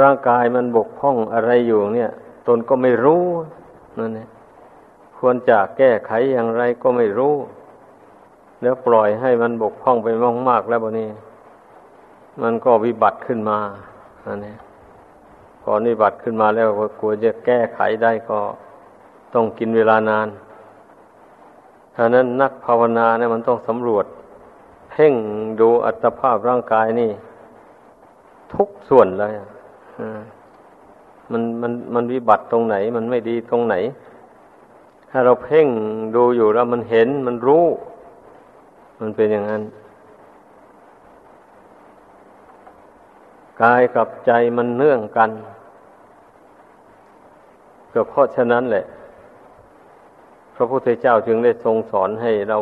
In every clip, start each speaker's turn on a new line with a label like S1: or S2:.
S1: ร่างกายมันบกพร่องอะไรอยู่เนี่ย ตนก็ไม่รู้นั่นเองควรจะแก้ไขอย่างไรก็ไม่รู้ แล้วปล่อยให้มันบกพร่องไปมากๆแล้วบนี้ มันก็วิบัติขึ้นมาอันนี้พอวิบัติขึ้นมาแล้วกลัวจะแก้ไขได้ก็ต้องกินเวลานานฉะนั้นนักภาวนาเนี่ยมันต้องสำรวจ เพ่งดูอัตภาพร่างกายนี่ ทุกส่วนเลย มันมันมันวิบัติตรงไหน มันไม่ดีตรงไหน ถ้าเราเพ่งดูอยู่แล้วมันเห็นมันรู้ มันเป็นอย่างนั้นกายกับใจมันเนื่องกันก็เพราะฉะนั้นแหละ พระพุทธเจ้าจึงได้ทรงสอนให้เรา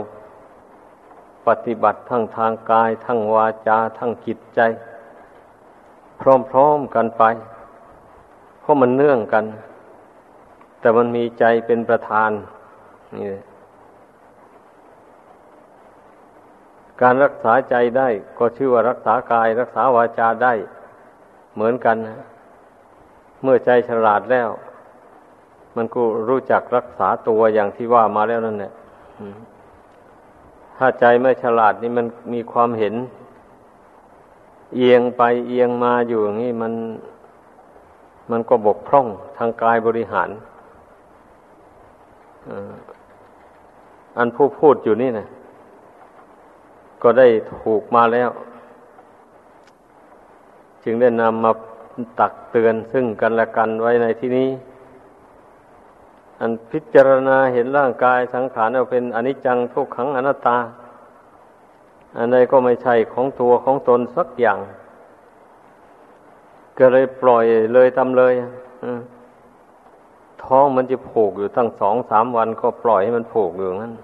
S1: ปฏิบัติทั้งทางกาย ทั้งวาจา ทั้งจิตใจ พร้อมๆกันไป เพราะมันเนื่องกัน แต่มันมีใจเป็นประธานนี่การรักษาใจได้ก็ชื่อว่ารักษากาย รักษาวาจาได้ เหมือนกันนะเมื่อใจฉลาดแล้ว มันก็รู้จักรักษาตัวอย่างที่ว่ามาแล้วนั่นแหละถ้าใจไม่ฉลาดนี่มันมีความเห็น เอียงไปเอียงมาอยู่อย่างนี้มัน มันก็บกพร่องทางกายบริหารอันผู้พูดอยู่นี่นะก็ได้ถูกมาแล้ว จึงได้นำมาตักเตือนซึ่งกันและกันไว้ในที่นี้ อันพิจารณาเห็นร่างกายสังขารเอาเป็นอนิจจังทุกขังอนัตตา อันใดก็ไม่ใช่ของตัวของตนสักอย่าง ก็เลยปล่อยเลยทำเลยท้องมันจะผูกอยู่ตั้งสองสามวันก็ปล่อยให้มันผูกอยู่งั้น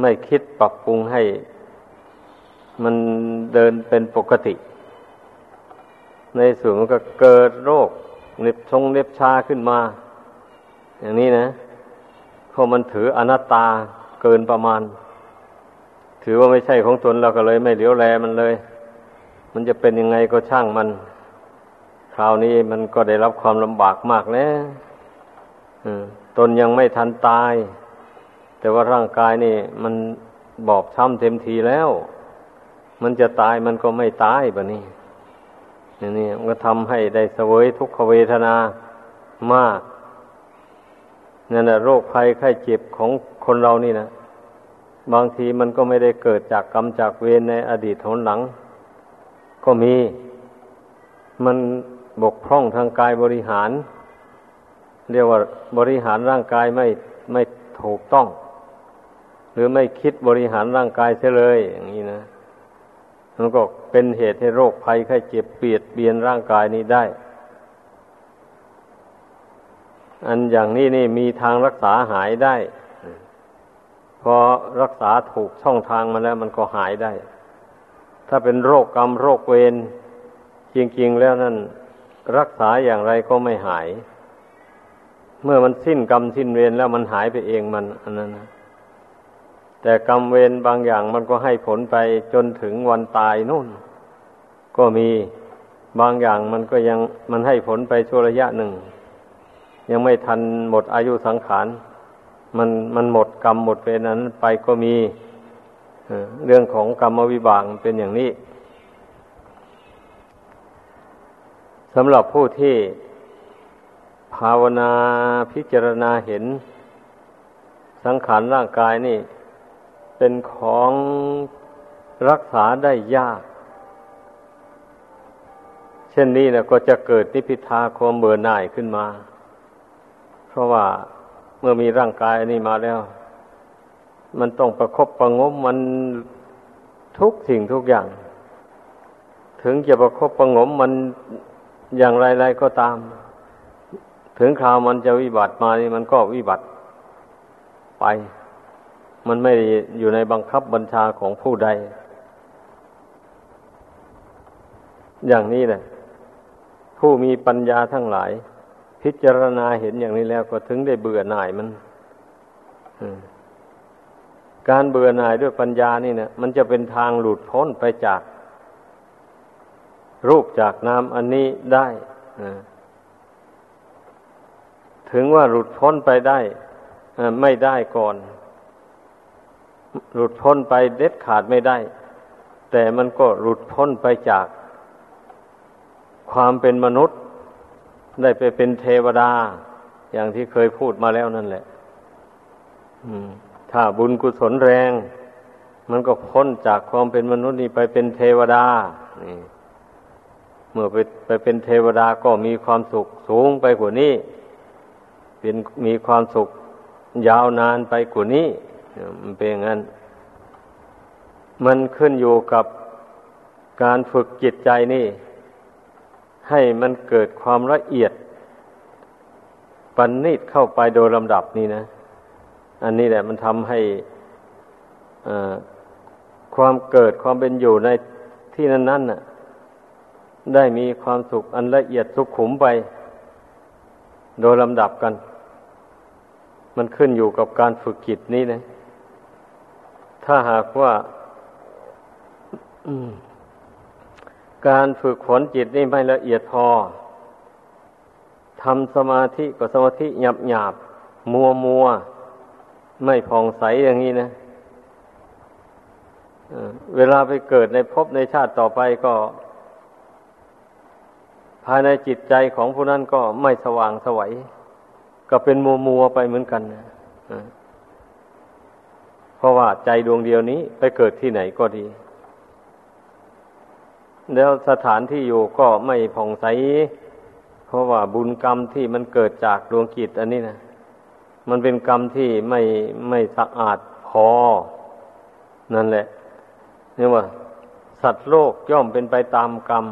S1: ไม่คิดปรับปรุงให้ มันเดินเป็นปกติ ในส่วนมันก็เกิดโรคเน็บชงเน็บชาขึ้นมา อย่างนี้นะเพราะมันถืออนัตตาเกินประมาณ ถือว่าไม่ใช่ของตนเราก็เลย ไม่เหลียวแลมันเลย มันจะเป็นยังไงก็ช่างมัน คราวนี้มันก็ได้รับความลำบากมากแล้วตนยังไม่ทันตาย แต่ว่าร่างกายนี่ มันบอบช้ำเต็มทีแล้ว มันจะตายมันก็ไม่ตายแบบนี้นี่มันก็ทำให้ได้เสวยทุกขเวทนามากนั่นแหละโรคภัยไข้เจ็บของคนเรานี่นะ บางทีมันก็ไม่ได้เกิดจากกรรมจากเวรในอดีตหนหลัง ก็มี มันบกพร่องทางกายบริหาร เรียกว่าบริหารร่างกายไม่ไม่ถูกต้อง หรือไม่คิดบริหารร่างกายเสียเลย อย่างนี้นะมันก็เป็นเหตุให้โรคภัยไข้เจ็บเปียดเบียนร่างกายนี้ได้ อันอย่างนี้นี่มีทางรักษาหายได้ พอรักษาถูกช่องทางมาแล้วมันก็หายได้ ถ้าเป็นโรคกรรมโรคเวรจริงๆแล้วนั่นรักษาอย่างไรก็ไม่หาย เมื่อมันสิ้นกรรมสิ้นเวรแล้วมันหายไปเองมันอันนั้นนะแต่กรรมเวรบางอย่างมันก็ให้ผลไปจนถึงวันตายนู่น ก็มีบางอย่างมันก็ยังมันให้ผลไปชั่วระยะหนึ่ง ยังไม่ทันหมดอายุสังขาร มันมันหมดกรรมหมดเวรนั้นไปก็มีเรื่องของกรรมวิบากเป็นอย่างนี้สำหรับผู้ที่ภาวนาพิจารณาเห็น สังขารร่างกายนี่ เป็นของรักษาได้ยาก เช่นนี้นะก็จะเกิดนิพิทาความเบื่อหน่ายขึ้นมา เพราะว่า เมื่อมีร่างกายนี้มาแล้ว มันต้องประครบประงมมันทุกสิ่งทุกอย่าง ถึงจะประครบประงมมันอย่างไรๆก็ตาม ถึงคราวมันจะวิบัติมานี่มันก็วิบัติไป มันไม่อยู่ในบังคับบัญชาของผู้ใด อย่างนี้แหละผู้มีปัญญาทั้งหลาย พิจารณาเห็นอย่างนี้แล้วก็ถึงได้เบื่อหน่ายมันการเบื่อหน่ายด้วยปัญญานี่เนะมันจะเป็นทางหลุดพ้นไปจาก รูปจากนามอันนี้ได้ถึงว่าหลุดพ้นไปได้ไม่ได้ก่อน หลุดพ้นไปเด็ดขาดไม่ได้ แต่มันก็หลุดพ้นไปจาก ความเป็นมนุษย์ ได้ไปเป็นเทวดา อย่างที่เคยพูดมาแล้วนั่นแหละถ้าบุญกุศลแรง มันก็พ้นจากความเป็นมนุษย์นี้ไปเป็นเทวดานี่เมื่อไปไปเป็นเทวดาก็มีความสุขสูงไปกว่านี้ เป็นมีความสุขยาวนานไปกว่านี้ มันเป็นอย่างนั้น มันขึ้นอยู่กับการฝึกจิตใจนี่ ให้มันเกิดความละเอียดปันนิดเข้าไปโดยลำดับนี่นะ อันนี้แหละมันทำให้ความเกิดความเป็นอยู่ในที่นั้นๆน่ะ ได้มีความสุขอันละเอียดสุขขุมไป โดยลำดับกัน มันขึ้นอยู่กับการฝึกจิตนี้นะ ถ้าหากว่า การฝึกฝนจิตนี่ไม่ละเอียดพอทำสมาธิก็สมาธิหยาบหยาบมัวมัวไม่ผ่องใสอย่างนี้นะเวลาไปเกิดในภพในชาติต่อไปก็ ภายในจิตใจของผู้นั้นก็ไม่สว่างสวัย ก็เป็นมัวมัวไปเหมือนกันนะเพราะว่าใจดวงเดียวนี้ไปเกิดที่ไหนก็ดี แล้วสถานที่อยู่ก็ไม่ผ่องใส เพราะว่าบุญกรรมที่มันเกิดจากดวงกิจอันนี้นะมันเป็นกรรมที่ไม่ไม่สะอาดพอ นั่นแหละนี่ว่า สัตว์โลกย่อมเป็นไปตามกรรม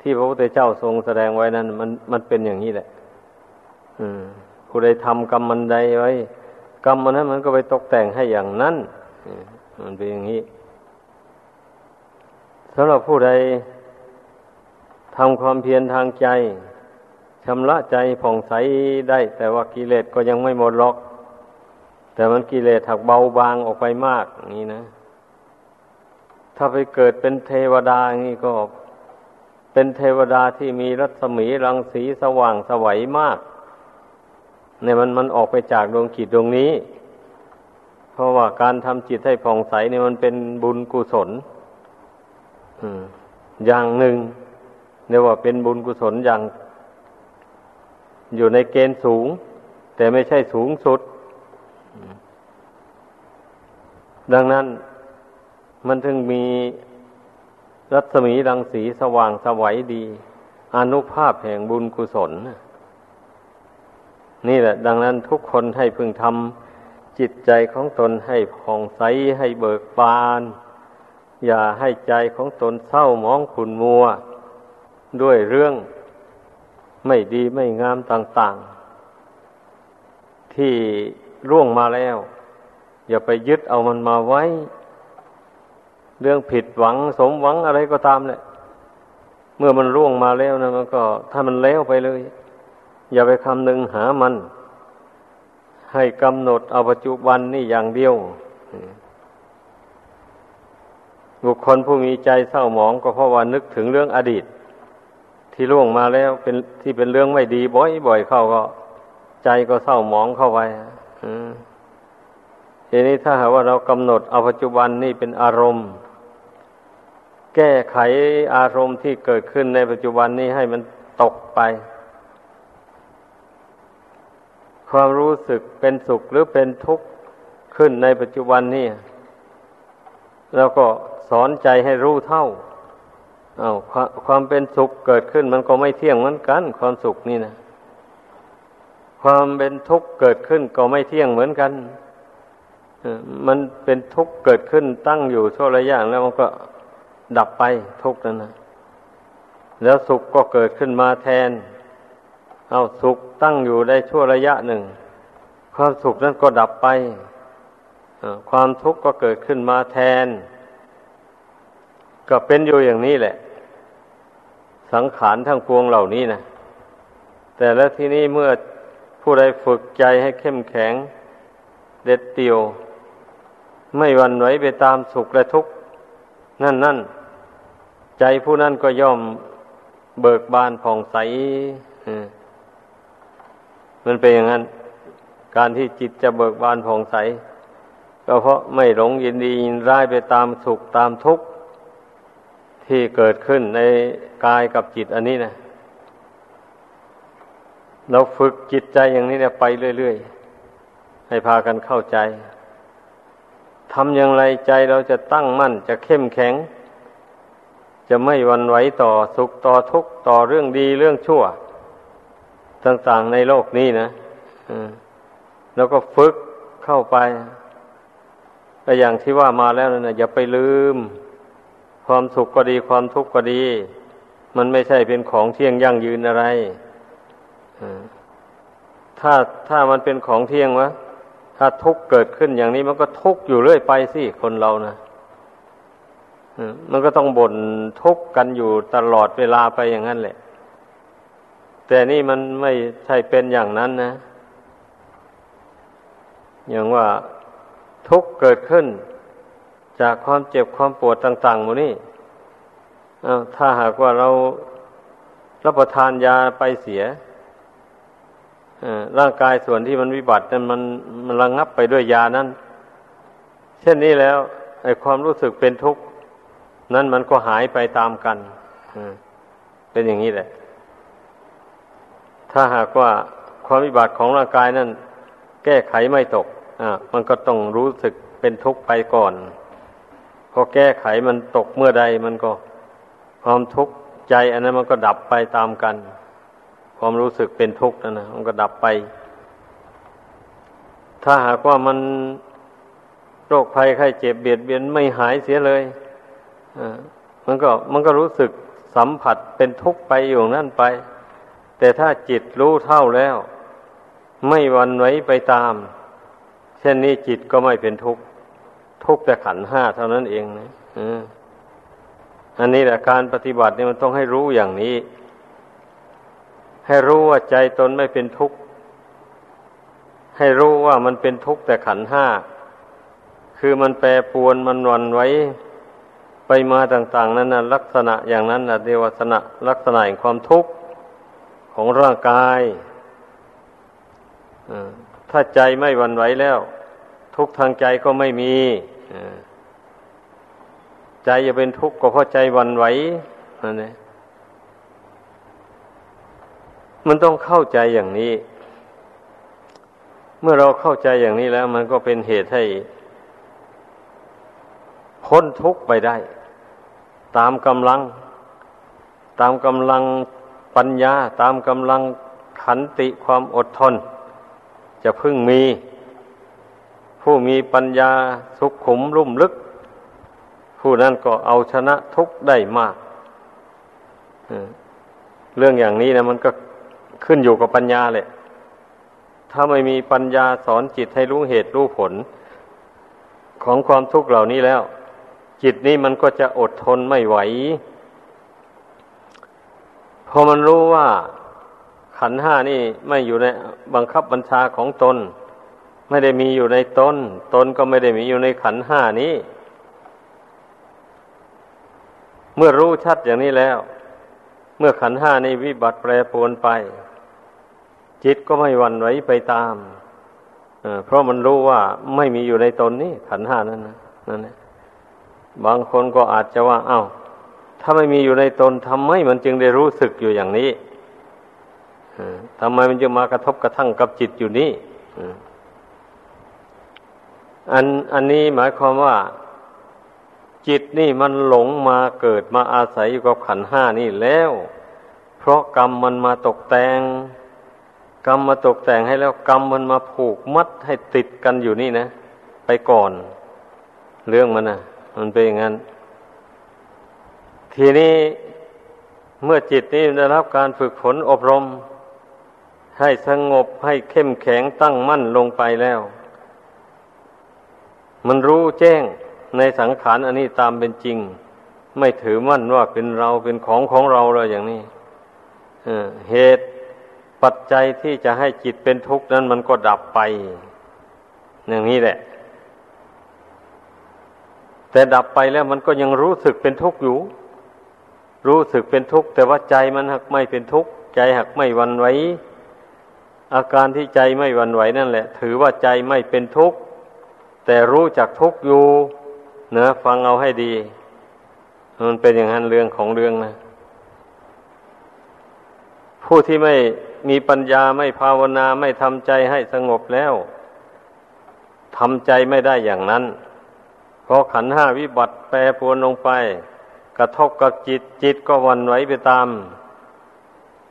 S1: ที่พระพุทธเจ้าทรงแสดงไว้นั้น มันมันเป็นอย่างนี้แหละ อืมผู้ใดทำกรรมมันใดไว้ กรรมมันนั้นมันก็ไปตกแต่งให้อย่างนั้นมันเป็นอย่างนี้ สำหรับผู้ใดทำความเพียรทางใจชำระใจผ่องใสได้ แต่ว่ากิเลสก็ยังไม่หมดหรอก แต่มันกิเลสถักเบาบางออกไปมากนี่นะ ถ้าไปเกิดเป็นเทวดาอย่างนี้ก็เป็นเทวดาที่มีรัศมีรังสีสว่างสวัยมากเนี่ยมันมันออกไปจากดวงจิตดวงนี้ เพราะว่าการทำจิตให้ผ่องใสเนี่ยมันเป็นบุญกุศล อย่างหนึ่งเรียกว่าเป็นบุญกุศลอย่าง อยู่ในเกณฑ์สูง แต่ไม่ใช่สูงสุด ดังนั้นมันถึงมีรัศมีรังสีสว่างสวัยดีอนุภาพแห่งบุญกุศล นี่แหละ ดังนั้นทุกคนให้พึงทำจิตใจของตนให้ผ่องใสให้เบิกบาน อย่าให้ใจของตนเศร้ามองขุนมัว ด้วยเรื่องไม่ดีไม่งามต่าง ๆ ที่ร่วงมาแล้ว อย่าไปยึดเอามันมาไว้ เรื่องผิดหวังสมหวังอะไรก็ตามแหละเมื่อมันร่วงมาแล้วนะมันก็ ถ้ามันแล้วไปเลย อย่าไปคำนึงหามัน ให้กำหนดเอาปัจจุบันนี่อย่างเดียว บุคคลผู้มีใจเศร้าหมองก็เพราะว่านึกถึงเรื่องอดีต ที่ล่วงมาแล้วเป็นที่เป็นเรื่องไม่ดีบ่อยๆเข้าก็ ใจก็เศร้าหมองเข้าไปทีนี้ถ้าหากว่าเรากำหนดเอาปัจจุบันนี่เป็นอารมณ์ แก้ไขอารมณ์ที่เกิดขึ้นในปัจจุบันนี้ให้มันตกไป ความรู้สึกเป็นสุขหรือเป็นทุกข์ขึ้นในปัจจุบันนี้แล้วก็ สอนใจให้รู้เท่าเอา้าความเป็นสุขเกิดขึ้นมันก็ไม่เที่ยงเหมือนกัน ความสุขนี่นะความเป็นทุกข์เกิดขึ้นก็ไม่เที่ยงเหมือนกันมันเป็นทุกข์เกิดขึ้นตั้งอยู่ชั่วระยะแล้วมันก็ดับไปทุกข์นั้นนะแล้วสุขก็เกิดขึ้นมาแทน เอาสุขตั้งอยู่ได้ชั่วระยะหนึ่ง ความสุขนั้นก็ดับไปความทุกข์ก็เกิดขึ้นมาแทน ก็เป็นอยู่อย่างนี้แหละ สังขารทั้งปวงเหล่านี้นะแต่แล้วที่นี้เมื่อผู้ใดฝึกใจให้เข้มแข็ง เด็ดเตียว ไม่วันไหวไปตามสุขและทุกข์นั่นนั่นใจผู้นั้นก็ย่อมเบิกบานผ่องใสมันเป็นอย่างนั้น การที่จิตจะเบิกบานผ่องใส ก็เพราะไม่หลงยินดียินร้ายไปตามสุขตามทุกข์ ที่เกิดขึ้นในกายกับจิตอันนี้นะเราฝึกจิตใจอย่างนี้เนี่ยไปเรื่อยๆ ให้พากันเข้าใจทำอย่างไรใจเราจะตั้งมั่นจะเข้มแข็ง จะไม่วันไหวต่อสุขต่อทุกข์ต่อเรื่องดีเรื่องชั่ว ต่างๆในโลกนี้นะแล้วก็ฝึกเข้าไปก็อย่างที่ว่ามาแล้วนะอย่าไปลืม ความสุขก็ดีความทุกข์ก็ดี มันไม่ใช่เป็นของเที่ยงยั่งยืนอะไรถ้าถ้ามันเป็นของเที่ยงวะถ้าทุกข์เกิดขึ้นอย่างนี้มันก็ทุกข์อยู่เรื่อยไปสิคนเรานะมันก็ต้องบ่นทุกข์กันอยู่ตลอดเวลาไปอย่างนั้นแหละ แต่นี่มันไม่ใช่เป็นอย่างนั้นนะ อย่างว่าทุกข์เกิดขึ้น จากความเจ็บความปวดต่างๆหมดนี่ถ้าหากว่าเรารับประทานยาไปเสียร่างกายส่วนที่มันวิบัตินั้นมันมันระงงับไปด้วยยานั้น เช่นนี้แล้วไอ้ความรู้สึกเป็นทุกข์นั้นมันก็หายไปตามกันเป็นอย่างนี้แหละ ถ้าหากว่าความวิบัติของร่างกายนั้น แก้ไขไม่ตกอ่ามันก็ต้องรู้สึกเป็นทุกข์ไปก่อน พอแก้ไขมันตกเมื่อใดมันก็ความทุกข์ใจ อันนั้นมันก็ดับไปตามกัน ความรู้สึกเป็นทุกข์นั่นนะมันก็ดับไป ถ้าหากว่ามันโรคภัยไข้เจ็บเบียดเบียนไม่หายเสียเลยมันก็มันก็รู้สึกสัมผัสเป็นทุกข์ไปอยู่นั่นไป แต่ถ้าจิตรู้เท่าแล้ว ไม่วันไว้ไปตาม เช่นนี้จิตก็ไม่เป็นทุกข์ ทุกแต่ขันห้าเท่านั้นเองนะอันนี้แหละการปฏิบัติเนี่ยมันต้องให้รู้อย่างนี้ ให้รู้ว่าใจตนไม่เป็นทุกข์ ให้รู้ว่ามันเป็นทุกข์แต่ขันห้า คือมันแปรปวนมันวันไว้ไปมาต่าง ๆ นั้นนะลักษณะอย่างนั้นนะเดวสนะลักษณะแห่งความทุกข์ของร่างกายถ้าใจไม่วันไหวแล้ว ทุกทางใจก็ไม่มีใจจะเป็นทุกข์ก็เพราะใจวันไหวนั่นเองมันต้องเข้าใจอย่างนี้ เมื่อเราเข้าใจอย่างนี้แล้ว มันก็เป็นเหตุให้ พ้นทุกข์ไปได้ ตามกำลัง ตามกำลังปัญญา ตามกำลังขันติความอดทน จะพึ่งมี ผู้มีปัญญาสุขขุมลุ่มลึก ผู้นั้นก็เอาชนะทุกได้มาก เรื่องอย่างนี้นะมันก็ขึ้นอยู่กับปัญญาแหละ ถ้าไม่มีปัญญาสอนจิตให้รู้เหตุรู้ผล ของความทุกข์เหล่านี้แล้ว จิตนี้มันก็จะอดทนไม่ไหว พอมันรู้ว่าขันห้านี่ไม่อยู่ในบังคับบัญชาของตน ไม่ได้มีอยู่ในตนตนก็ไม่ได้มีอยู่ในขันห้านี้ เมื่อรู้ชัดอย่างนี้แล้ว เมื่อขันห้านี้วิบัติแปรปรวนไป จิตก็ไม่หวั่นไหวไปตามเพราะมันรู้ว่าไม่มีอยู่ในตนนี่ขันห้านั้นนะนั่นแหละบางคนก็อาจจะว่า เอา้า ถ้าไม่มีอยู่ในตนทำไมมันจึงได้รู้สึกอยู่อย่างนี้ทำไมมันจึงมากระทบกระทั่งกับจิตอยู่นี่ อันอันนี้หมายความว่า จิตนี่มันหลงมาเกิดมาอาศัยอยู่กับขันห้านี่แล้ว เพราะกรรมมันมาตกแต่งกรรมมาตกแต่งให้แล้วกรรมมันมาผูกมัดให้ติดกันอยู่นี่นะ ไปก่อน เรื่องมันนะมันเป็นอย่างนั้น ทีนี้เมื่อจิตนี้ได้รับการฝึกฝนอบรม ให้สงบให้เข้มแข็งตั้งมั่นลงไปแล้ว มันรู้แจ้งในสังขารอันนี้ตามเป็นจริง ไม่ถือมั่นว่าเป็นเราเป็นของของเราเลยอย่างนี้เหตุปัจจัยที่จะให้จิตเป็นทุกข์นั้นมันก็ดับไป อย่างนี้แหละ แต่ดับไปแล้วมันก็ยังรู้สึกเป็นทุกข์อยู่ รู้สึกเป็นทุกข์แต่ว่าใจมันหักไม่เป็นทุกข์ใจหักไม่วันไหวอาการที่ใจไม่วันไหวนั่นแหละ ถือว่าใจไม่เป็นทุกข์ แต่รู้จักทุกอยู่เนะฟังเอาให้ดี มันเป็นอย่างนั้นเรื่องของเรื่องนะ ผู้ที่ไม่มีปัญญาไม่ภาวนาไม่ทำใจให้สงบแล้วทำใจไม่ได้อย่างนั้นพอขันห้าวิบัติแปรปรวนลงไป กระทบกับจิตจิตก็วันไหวไปตาม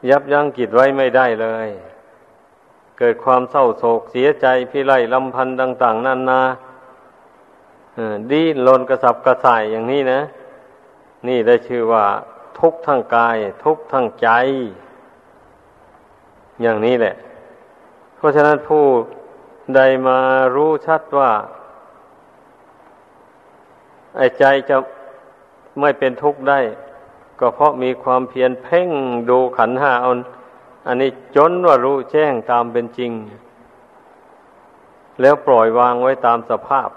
S1: ยับยั้งจิตไว้ไม่ได้เลย เกิดความเศร้าโศกเสียใจพิไรลำพันธ์ต่าง ๆนานา ดิ้นรนกระสับกระส่ายอย่างนี้นะ นี่ได้ชื่อว่า ทุกข์ทั้งกาย ทุกข์ทั้งใจ อย่างนี้แหละ เพราะฉะนั้นผู้ใดมารู้ชัดว่าไอ้ใจจะไม่เป็นทุกข์ได้ ก็เพราะมีความเพียรเพ่งดูขันห้าอันอันนี้จนว่ารู้แจ้งตามเป็นจริง แล้วปล่อยวางไว้ตามสภาพ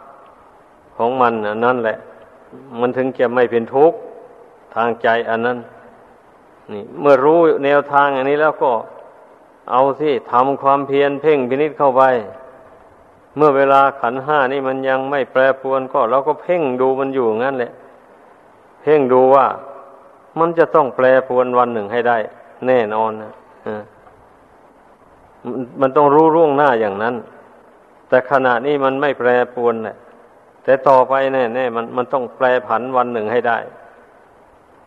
S1: ของมันนั่นแหละ มันถึงจะไม่เป็นทุกข์ทางใจอันนั้น นี่ เมื่อรู้แนวทางอันนี้แล้วก็เอาสิทำความเพียรเพ่งพินิษเข้าไป เมื่อเวลาขันห้านี่มันยังไม่แปรปวนก็เราก็เพ่งดูมันอยู่งั้นแหละ เพ่งดูว่ามันจะต้องแปรปวนวันหนึ่งให้ได้ แน่นอนนะมันต้องรู้ร่วงหน้าอย่างนั้น แต่ขณะนี้มันไม่แปรปวนแหละ แต่ต่อไปแน่แน่มันมันต้องแปรผันวันหนึ่งให้ได้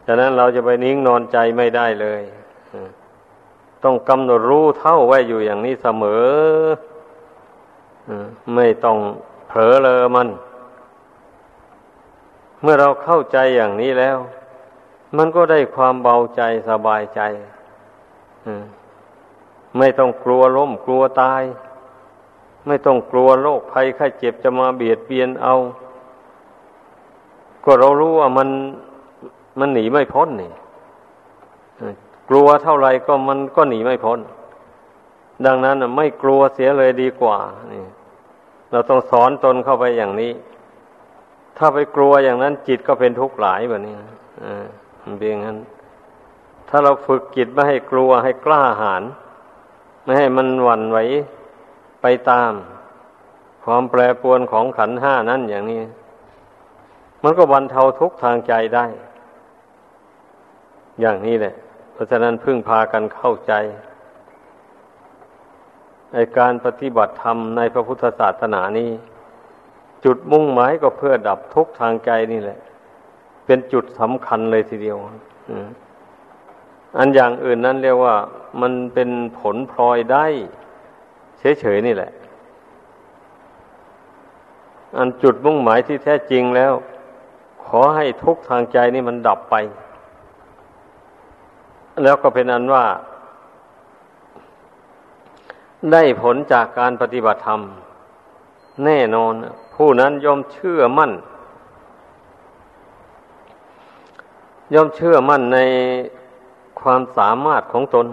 S1: ฉะนั้นเราจะไปนิ่งนอนใจไม่ได้เลยต้องกำหนดรู้เท่าไว้อยู่อย่างนี้เสมอไม่ต้องเผลอเลอมัน เมื่อเราเข้าใจอย่างนี้แล้ว มันก็ได้ความเบาใจสบายใจไม่ต้องกลัวล้มกลัวตาย ไม่ต้องกลัวโรคภัยไข้เจ็บจะมาเบียดเบียนเอา ก็เรารู้ว่ามันมันหนีไม่พ้นนี่กลัวเท่าไรก็มันก็หนีไม่พ้น ดังนั้นไม่กลัวเสียเลยดีกว่านี่เราต้องสอนตนเข้าไปอย่างนี้ ถ้าไปกลัวอย่างนั้นจิตก็เป็นทุกข์หลายแบบนี้อ่าเป็นอย่างนั้น ถ้าเราฝึกจิตไม่ให้กลัวให้กล้าหาญไม่ให้มันหวั่นไหว ไปตาม ความแปรปรวนของขันห้านั้นอย่างนี้ มันก็บรรเทาทุกทางใจได้ อย่างนี้แหละ เพราะฉะนั้นพึ่งพากันเข้าใจในการปฏิบัติธรรมในพระพุทธศาสนานี้ จุดมุ่งหมายก็เพื่อดับทุกทางใจนี่แหละ เป็นจุดสำคัญเลยทีเดียวอันอย่างอื่นนั้นเรียกว่า มันเป็นผลพลอยได้ เฉยๆนี่แหละ อันจุดมุ่งหมายที่แท้จริงแล้ว ขอให้ทุกทางใจนี่มันดับไป แล้วก็เป็นอันว่า ได้ผลจากการปฏิบัติธรรม แน่นอน ผู้นั้นย่อมเชื่อมั่น ย่อมเชื่อมั่นในความสามารถของตน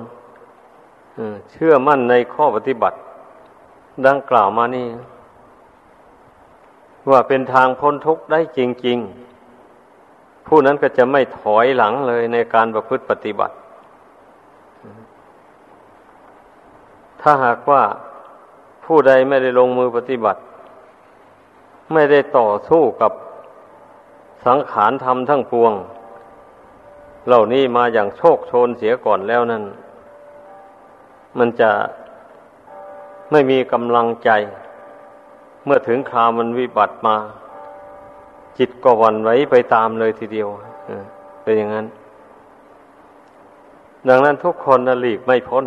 S1: เชื่อมั่นในข้อปฏิบัติ ดังกล่าวมานี่ ว่าเป็นทางพ้นทุกข์ได้จริง ๆ ผู้นั้นก็จะไม่ถอยหลังเลยในการประพฤติปฏิบัติ ถ้าหากว่าผู้ใดไม่ได้ลงมือปฏิบัติ ไม่ได้ต่อสู้กับสังขารธรรมทั้งปวง เหล่านี้มาอย่างโชคโชนเสียก่อนแล้วนั่นมันจะ ไม่มีกำลังใจ เมื่อถึงคราวมันวิบัติมา จิตก็วันไว้ไปตามเลยทีเดียวเป็นอย่างนั้น ดังนั้นทุกคนนหลีกไม่พ้น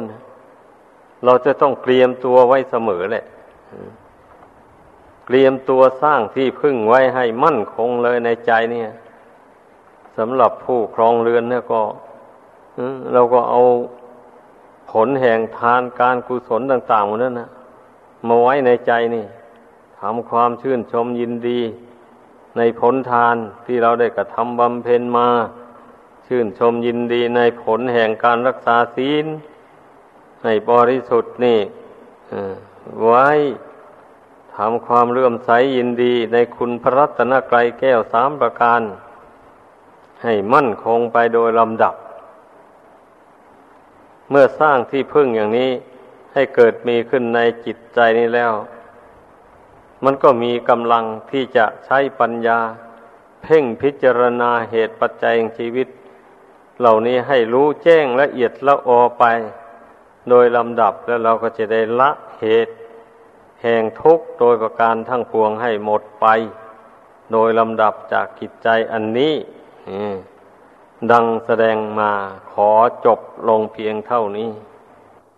S1: เราจะต้องเตรียมตัวไว้เสมอแหละเตรียมตัวสร้างที่พึ่งไว้ให้มั่นคงเลยในใจเนี่ยสำหรับผู้ครองเรือนเนี่ยก็เราก็เอา ผลแห่งทานการกุศลต่างๆหมดนั้นนะมาไว้ในใจนี่ทำความชื่นชมยินดี ในผลทานที่เราได้กระทำบำเพ็ญมา ชื่นชมยินดีในผลแห่งการรักษาศีล ให้บริสุทธิ์นี่ไว้ทำความเลื่อมใสยินดีในคุณพระรัตนกรัยแก้วสามประการใให้มั่นคงไปโดยลำดับ เมื่อสร้างที่พึ่งอย่างนี้ให้เกิดมีขึ้นในจิตใจนี้แล้ว มันก็มีกำลังที่จะใช้ปัญญา เพ่งพิจารณาเหตุปัจจัยของชีวิต เหล่านี้ให้รู้แจ้งละเอียดละออไป โดยลำดับแล้วเราก็จะได้ละเหตุ แห่งทุกข์โดยประการทั้งปวงให้หมดไป โดยลำดับจากกิจใจอันนี้ ดังแสดงมาขอจบลงเพียงเท่านี้